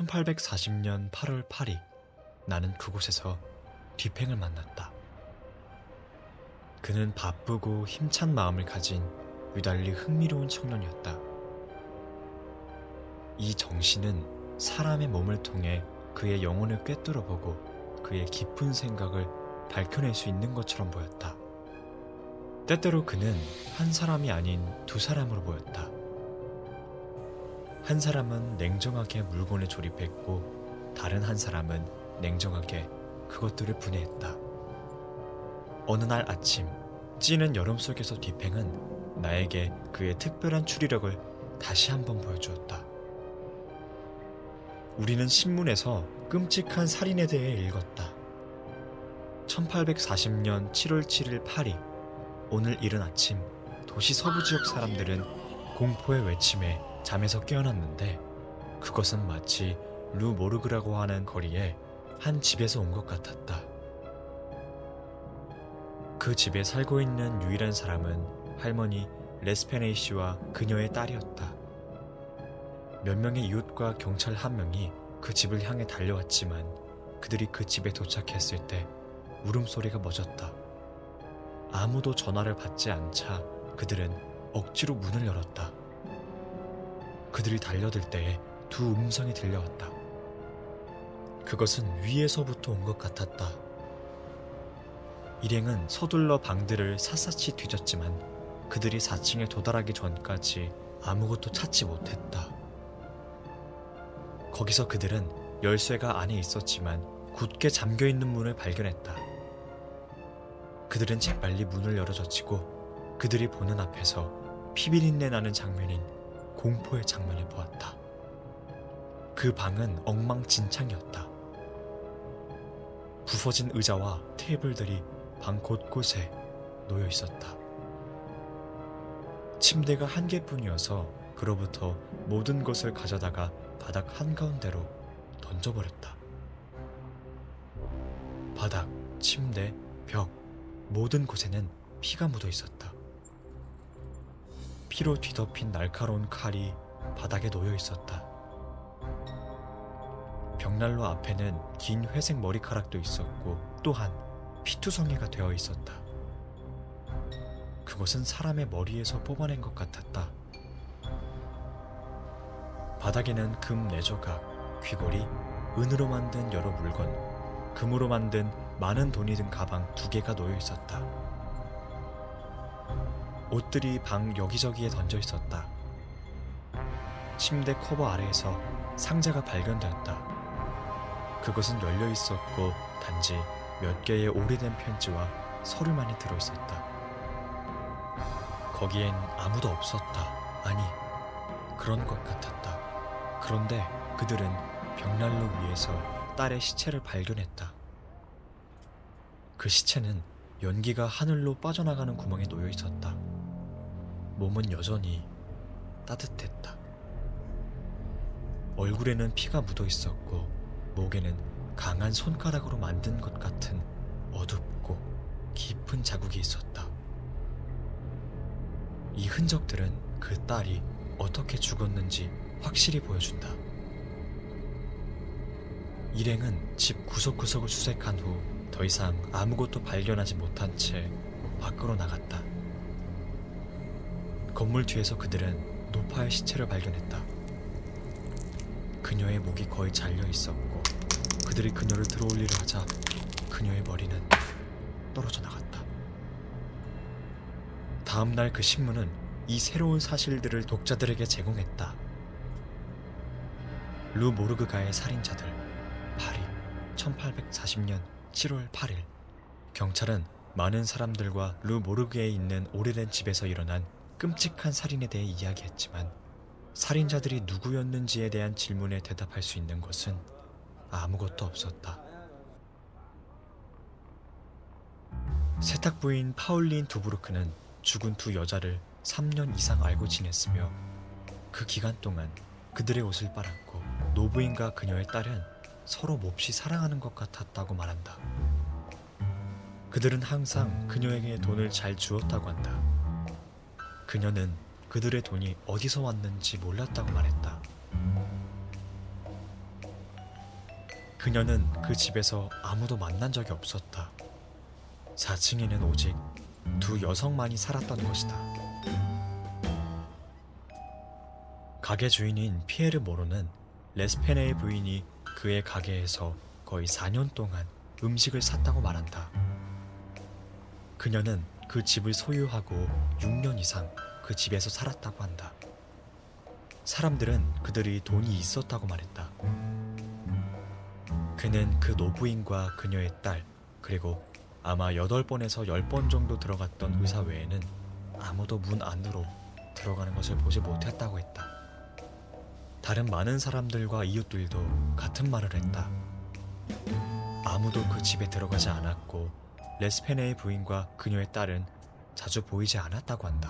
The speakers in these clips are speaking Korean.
1840년 8월 8일 나는 그곳에서 뒤팽을 만났다. 그는 바쁘고 힘찬 마음을 가진 유달리 흥미로운 청년이었다. 이 정신은 사람의 몸을 통해 그의 영혼을 꿰뚫어 보고 그의 깊은 생각을 밝혀낼 수 있는 것처럼 보였다. 때때로 그는 한 사람이 아닌 두 사람으로 보였다. 한 사람은 냉정하게 물건에 조립했고 다른 한 사람은 냉정하게 그것들을 분해했다. 어느 날 아침 찌는 여름 속에서 뒤팽은 나에게 그의 특별한 추리력을 다시 한번 보여주었다. 우리는 신문에서 끔찍한 살인에 대해 읽었다. 1840년 7월 7일 파리. 오늘 이른 아침 도시 서부 지역 사람들은 공포의 외침에 잠에서 깨어났는데 그것은 마치 루 모르그라고 하는 거리에 한 집에서 온 것 같았다. 그 집에 살고 있는 유일한 사람은 할머니 레스페네이 씨와 그녀의 딸이었다. 몇 명의 이웃과 경찰 한 명이 그 집을 향해 달려왔지만 그들이 그 집에 도착했을 때 울음소리가 멎었다. 아무도 전화를 받지 않자 그들은 억지로 문을 열었다. 그들이 달려들 때에 두 음성이 들려왔다. 그것은 위에서부터 온 것 같았다. 일행은 서둘러 방들을 샅샅이 뒤졌지만 그들이 4층에 도달하기 전까지 아무것도 찾지 못했다. 거기서 그들은 열쇠가 안에 있었지만 굳게 잠겨 있는 문을 발견했다. 그들은 재빨리 문을 열어 젖히고 그들이 보는 앞에서 피비린내 나는 장면인 공포의 장면을 보았다. 그 방은 엉망진창이었다. 부서진 의자와 테이블들이 방 곳곳에 놓여 있었다. 침대가 한 개뿐이어서 그로부터 모든 것을 가져다가 바닥 한가운데로 던져버렸다. 바닥, 침대, 벽, 모든 곳에는 피가 묻어 있었다. 피로 뒤덮인 날카로운 칼이 바닥에 놓여 있었다. 벽난로 앞에는 긴 회색 머리카락도 있었고 또한 피투성이가 되어 있었다. 그것은 사람의 머리에서 뽑아낸 것 같았다. 바닥에는 금 내조각, 귀걸이, 은으로 만든 여러 물건, 금으로 만든 많은 돈이 든 가방 두 개가 놓여 있었다. 옷들이 방 여기저기에 던져 있었다. 침대 커버 아래에서 상자가 발견되었다. 그것은 열려 있었고 단지 몇 개의 오래된 편지와 서류만이 들어 있었다. 거기엔 아무도 없었다. 아니, 그런 것 같았다. 그런데 그들은 벽난로 위에서 딸의 시체를 발견했다. 그 시체는 연기가 하늘로 빠져나가는 구멍에 놓여 있었다. 몸은 여전히 따뜻했다. 얼굴에는 피가 묻어 있었고, 목에는 강한 손가락으로 만든 것 같은 어둡고 깊은 자국이 있었다. 이 흔적들은 그 딸이 어떻게 죽었는지 확실히 보여준다. 일행은 집 구석구석을 수색한 후 더 이상 아무것도 발견하지 못한 채 밖으로 나갔다. 건물 뒤에서 그들은 노파의 시체를 발견했다. 그녀의 목이 거의 잘려 있었고 그들이 그녀를 들어올리려 하자 그녀의 머리는 떨어져 나갔다. 다음 날 그 신문은 이 새로운 사실들을 독자들에게 제공했다. 루 모르그가의 살인자들 파리 1840년 7월 8일 경찰은 많은 사람들과 루 모르그에 있는 오래된 집에서 일어난 끔찍한 살인에 대해 이야기했지만 살인자들이 누구였는지에 대한 질문에 대답할 수 있는 것은 아무것도 없었다. 세탁 부인 파울린 두브루크는 죽은 두 여자를 3년 이상 알고 지냈으며 그 기간 동안 그들의 옷을 빨았고 노부인과 그녀의 딸은 서로 몹시 사랑하는 것 같았다고 말한다. 그들은 항상 그녀에게 돈을 잘 주었다고 한다. 그녀는 그들의 돈이 어디서 왔는지 몰랐다고 말했다. 그녀는 그 집에서 아무도 만난 적이 없었다. 4층에는 오직 두 여성만이 살았던 것이다. 가게 주인인 피에르 모로는 레스페네의 부인이 그의 가게에서 거의 4년 동안 음식을 샀다고 말한다. 그녀는 그 집을 소유하고 6년 이상 그 집에서 살았다고 한다. 사람들은 그들이 돈이 있었다고 말했다. 그는 그 노부인과 그녀의 딸, 그리고 아마 8번에서 10번 정도 들어갔던 의사 외에는 아무도 문 안으로 들어가는 것을 보지 못했다고 했다. 다른 많은 사람들과 이웃들도 같은 말을 했다. 아무도 그 집에 들어가지 않았고 레스페네의 부인과 그녀의 딸은 자주 보이지 않았다고 한다.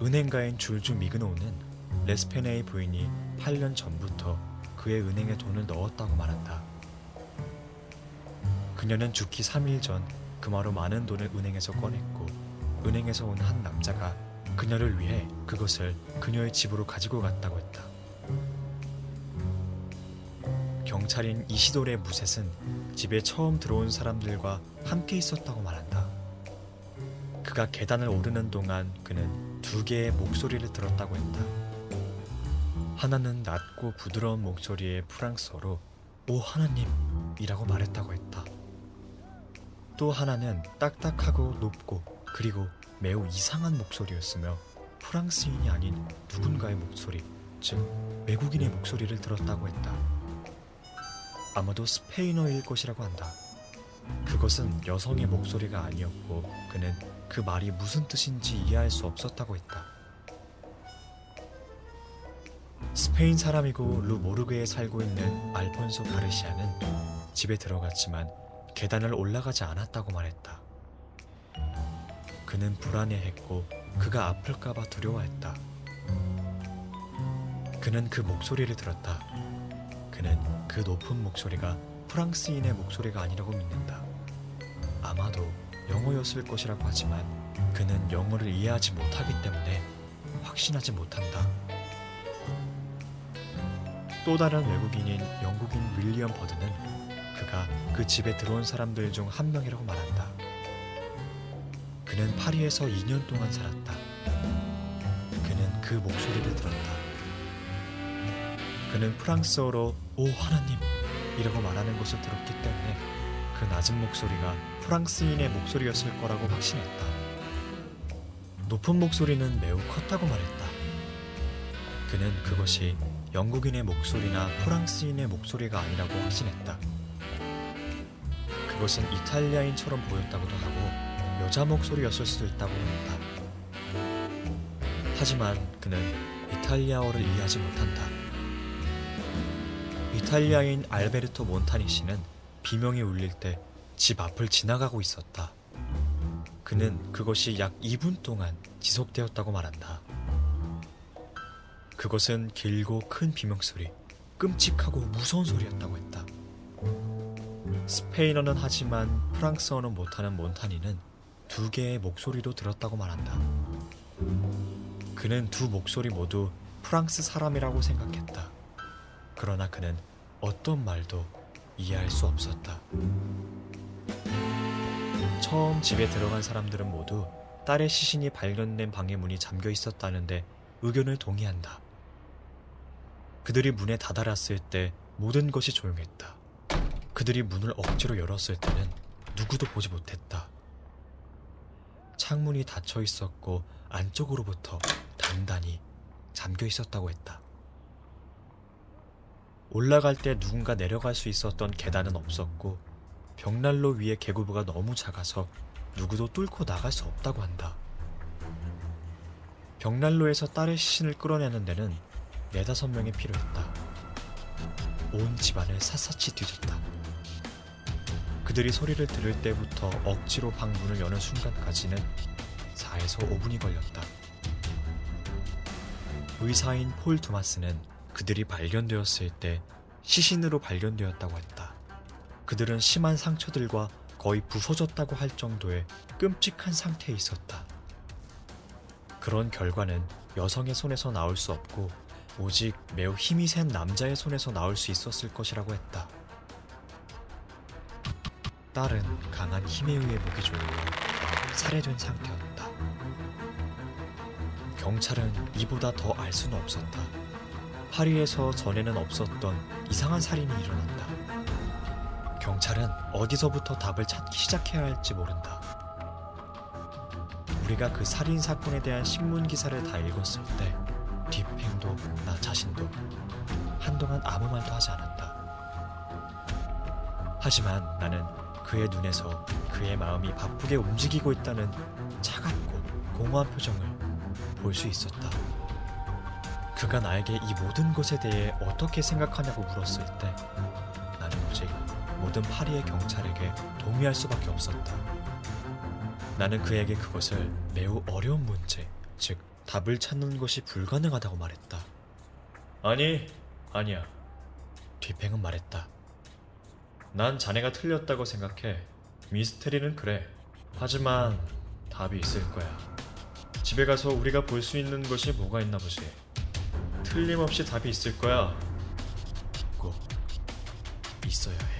은행가인 줄주 미그노우는 레스페네의 부인이 8년 전부터 그의 은행에 돈을 넣었다고 말한다. 그녀는 죽기 3일 전 그마로 많은 돈을 은행에서 꺼냈고 은행에서 온 한 남자가 그녀를 위해 그것을 그녀의 집으로 가지고 갔다고 했다. 경찰인 이시돌의 무셋은 집에 처음 들어온 사람들과 함께 있었다고 말한다. 그가 계단을 오르는 동안 그는 두 개의 목소리를 들었다고 했다. 하나는 낮고 부드러운 목소리의 프랑스어로 오 하나님이라고 말했다고 했다. 또 하나는 딱딱하고 높고 그리고 매우 이상한 목소리였으며 프랑스인이 아닌 누군가의 목소리, 즉 외국인의 목소리를 들었다고 했다. 아마도 스페인어일 것이라고 한다. 그것은 여성의 목소리가 아니었고 그는 그 말이 무슨 뜻인지 이해할 수 없었다고 했다. 스페인 사람이고 루 모르게에 살고 있는 알폰소 가르시아는 집에 들어갔지만 계단을 올라가지 않았다고 말했다. 그는 불안해했고 그가 아플까봐 두려워했다. 그는 그 목소리를 들었다. 그는 그 높은 목소리가 프랑스인의 목소리가 아니라고 믿는다. 아마도 영어였을 것이라고 하지만 그는 영어를 이해하지 못하기 때문에 확신하지 못한다. 또 다른 외국인인 영국인 윌리엄 버드는 그가 그 집에 들어온 사람들 중 한 명이라고 말한다. 그는 파리에서 2년 동안 살았다. 그는 그 목소리를 들었다. 그는 프랑스어로 오 하나님 이라고 말하는 것을 들었기 때문에 그 낮은 목소리가 프랑스인의 목소리였을 거라고 확신했다. 높은 목소리는 매우 컸다고 말했다. 그는 그것이 영국인의 목소리나 프랑스인의 목소리가 아니라고 확신했다. 그것은 이탈리아인처럼 보였다고도 하고 여자 목소리였을 수도 있다고 했다. 하지만 그는 이탈리아어를 이해하지 못한다. 이탈리아인 알베르토 몬타니 씨는 비명이 울릴 때 집 앞을 지나가고 있었다. 그는 그것이 약 2분 동안 지속되었다고 말한다. 그것은 길고 큰 비명소리, 끔찍하고 무서운 소리였다고 했다. 스페인어는 하지만 프랑스어는 못하는 몬타니는 두 개의 목소리도 들었다고 말한다. 그는 두 목소리 모두 프랑스 사람이라고 생각했다. 그러나 그는 어떤 말도 이해할 수 없었다. 처음 집에 들어간 사람들은 모두 딸의 시신이 발견된 방의 문이 잠겨 있었다는데 의견을 동의한다. 그들이 문에 다다랐을 때 모든 것이 조용했다. 그들이 문을 억지로 열었을 때는 누구도 보지 못했다. 창문이 닫혀 있었고 안쪽으로부터 단단히 잠겨 있었다고 했다. 올라갈 때 누군가 내려갈 수 있었던 계단은 없었고 벽난로 위에 개구부가 너무 작아서 누구도 뚫고 나갈 수 없다고 한다. 벽난로에서 딸의 시신을 끌어내는 데는 네다섯 명이 필요했다. 온 집안을 샅샅이 뒤졌다. 그들이 소리를 들을 때부터 억지로 방문을 여는 순간까지는 4에서 5분이 걸렸다. 의사인 폴 두마스는 그들이 발견되었을 때 시신으로 발견되었다고 했다. 그들은 심한 상처들과 거의 부서졌다고 할 정도의 끔찍한 상태에 있었다. 그런 결과는 여성의 손에서 나올 수 없고 오직 매우 힘이 센 남자의 손에서 나올 수 있었을 것이라고 했다. 딸은 강한 힘에 의해 목이 졸려 살해된 상태였다. 경찰은 이보다 더 알 수는 없었다. 파리에서 전에는 없었던 이상한 살인이 일어났다. 경찰은 어디서부터 답을 찾기 시작해야 할지 모른다. 우리가 그 살인 사건에 대한 신문 기사를 다 읽었을 때 뒷행도 나 자신도 한동안 아무 말도 하지 않았다. 하지만 나는 그의 눈에서 그의 마음이 바쁘게 움직이고 있다는 차갑고 공허한 표정을 볼 수 있었다. 그가 나에게 이 모든 것에 대해 어떻게 생각하냐고 물었을 때 나는 오직 모든 파리의 경찰에게 동의할 수밖에 없었다. 나는 그에게 그것을 매우 어려운 문제, 즉 답을 찾는 것이 불가능하다고 말했다. 아니, 아니야. 뒤팽은 말했다. 난 자네가 틀렸다고 생각해. 미스테리는 그래. 하지만 답이 있을 거야. 집에 가서 우리가 볼 수 있는 것이 뭐가 있나 보지. 틀림없이 답이 있을 거야. 꼭 있어야 해.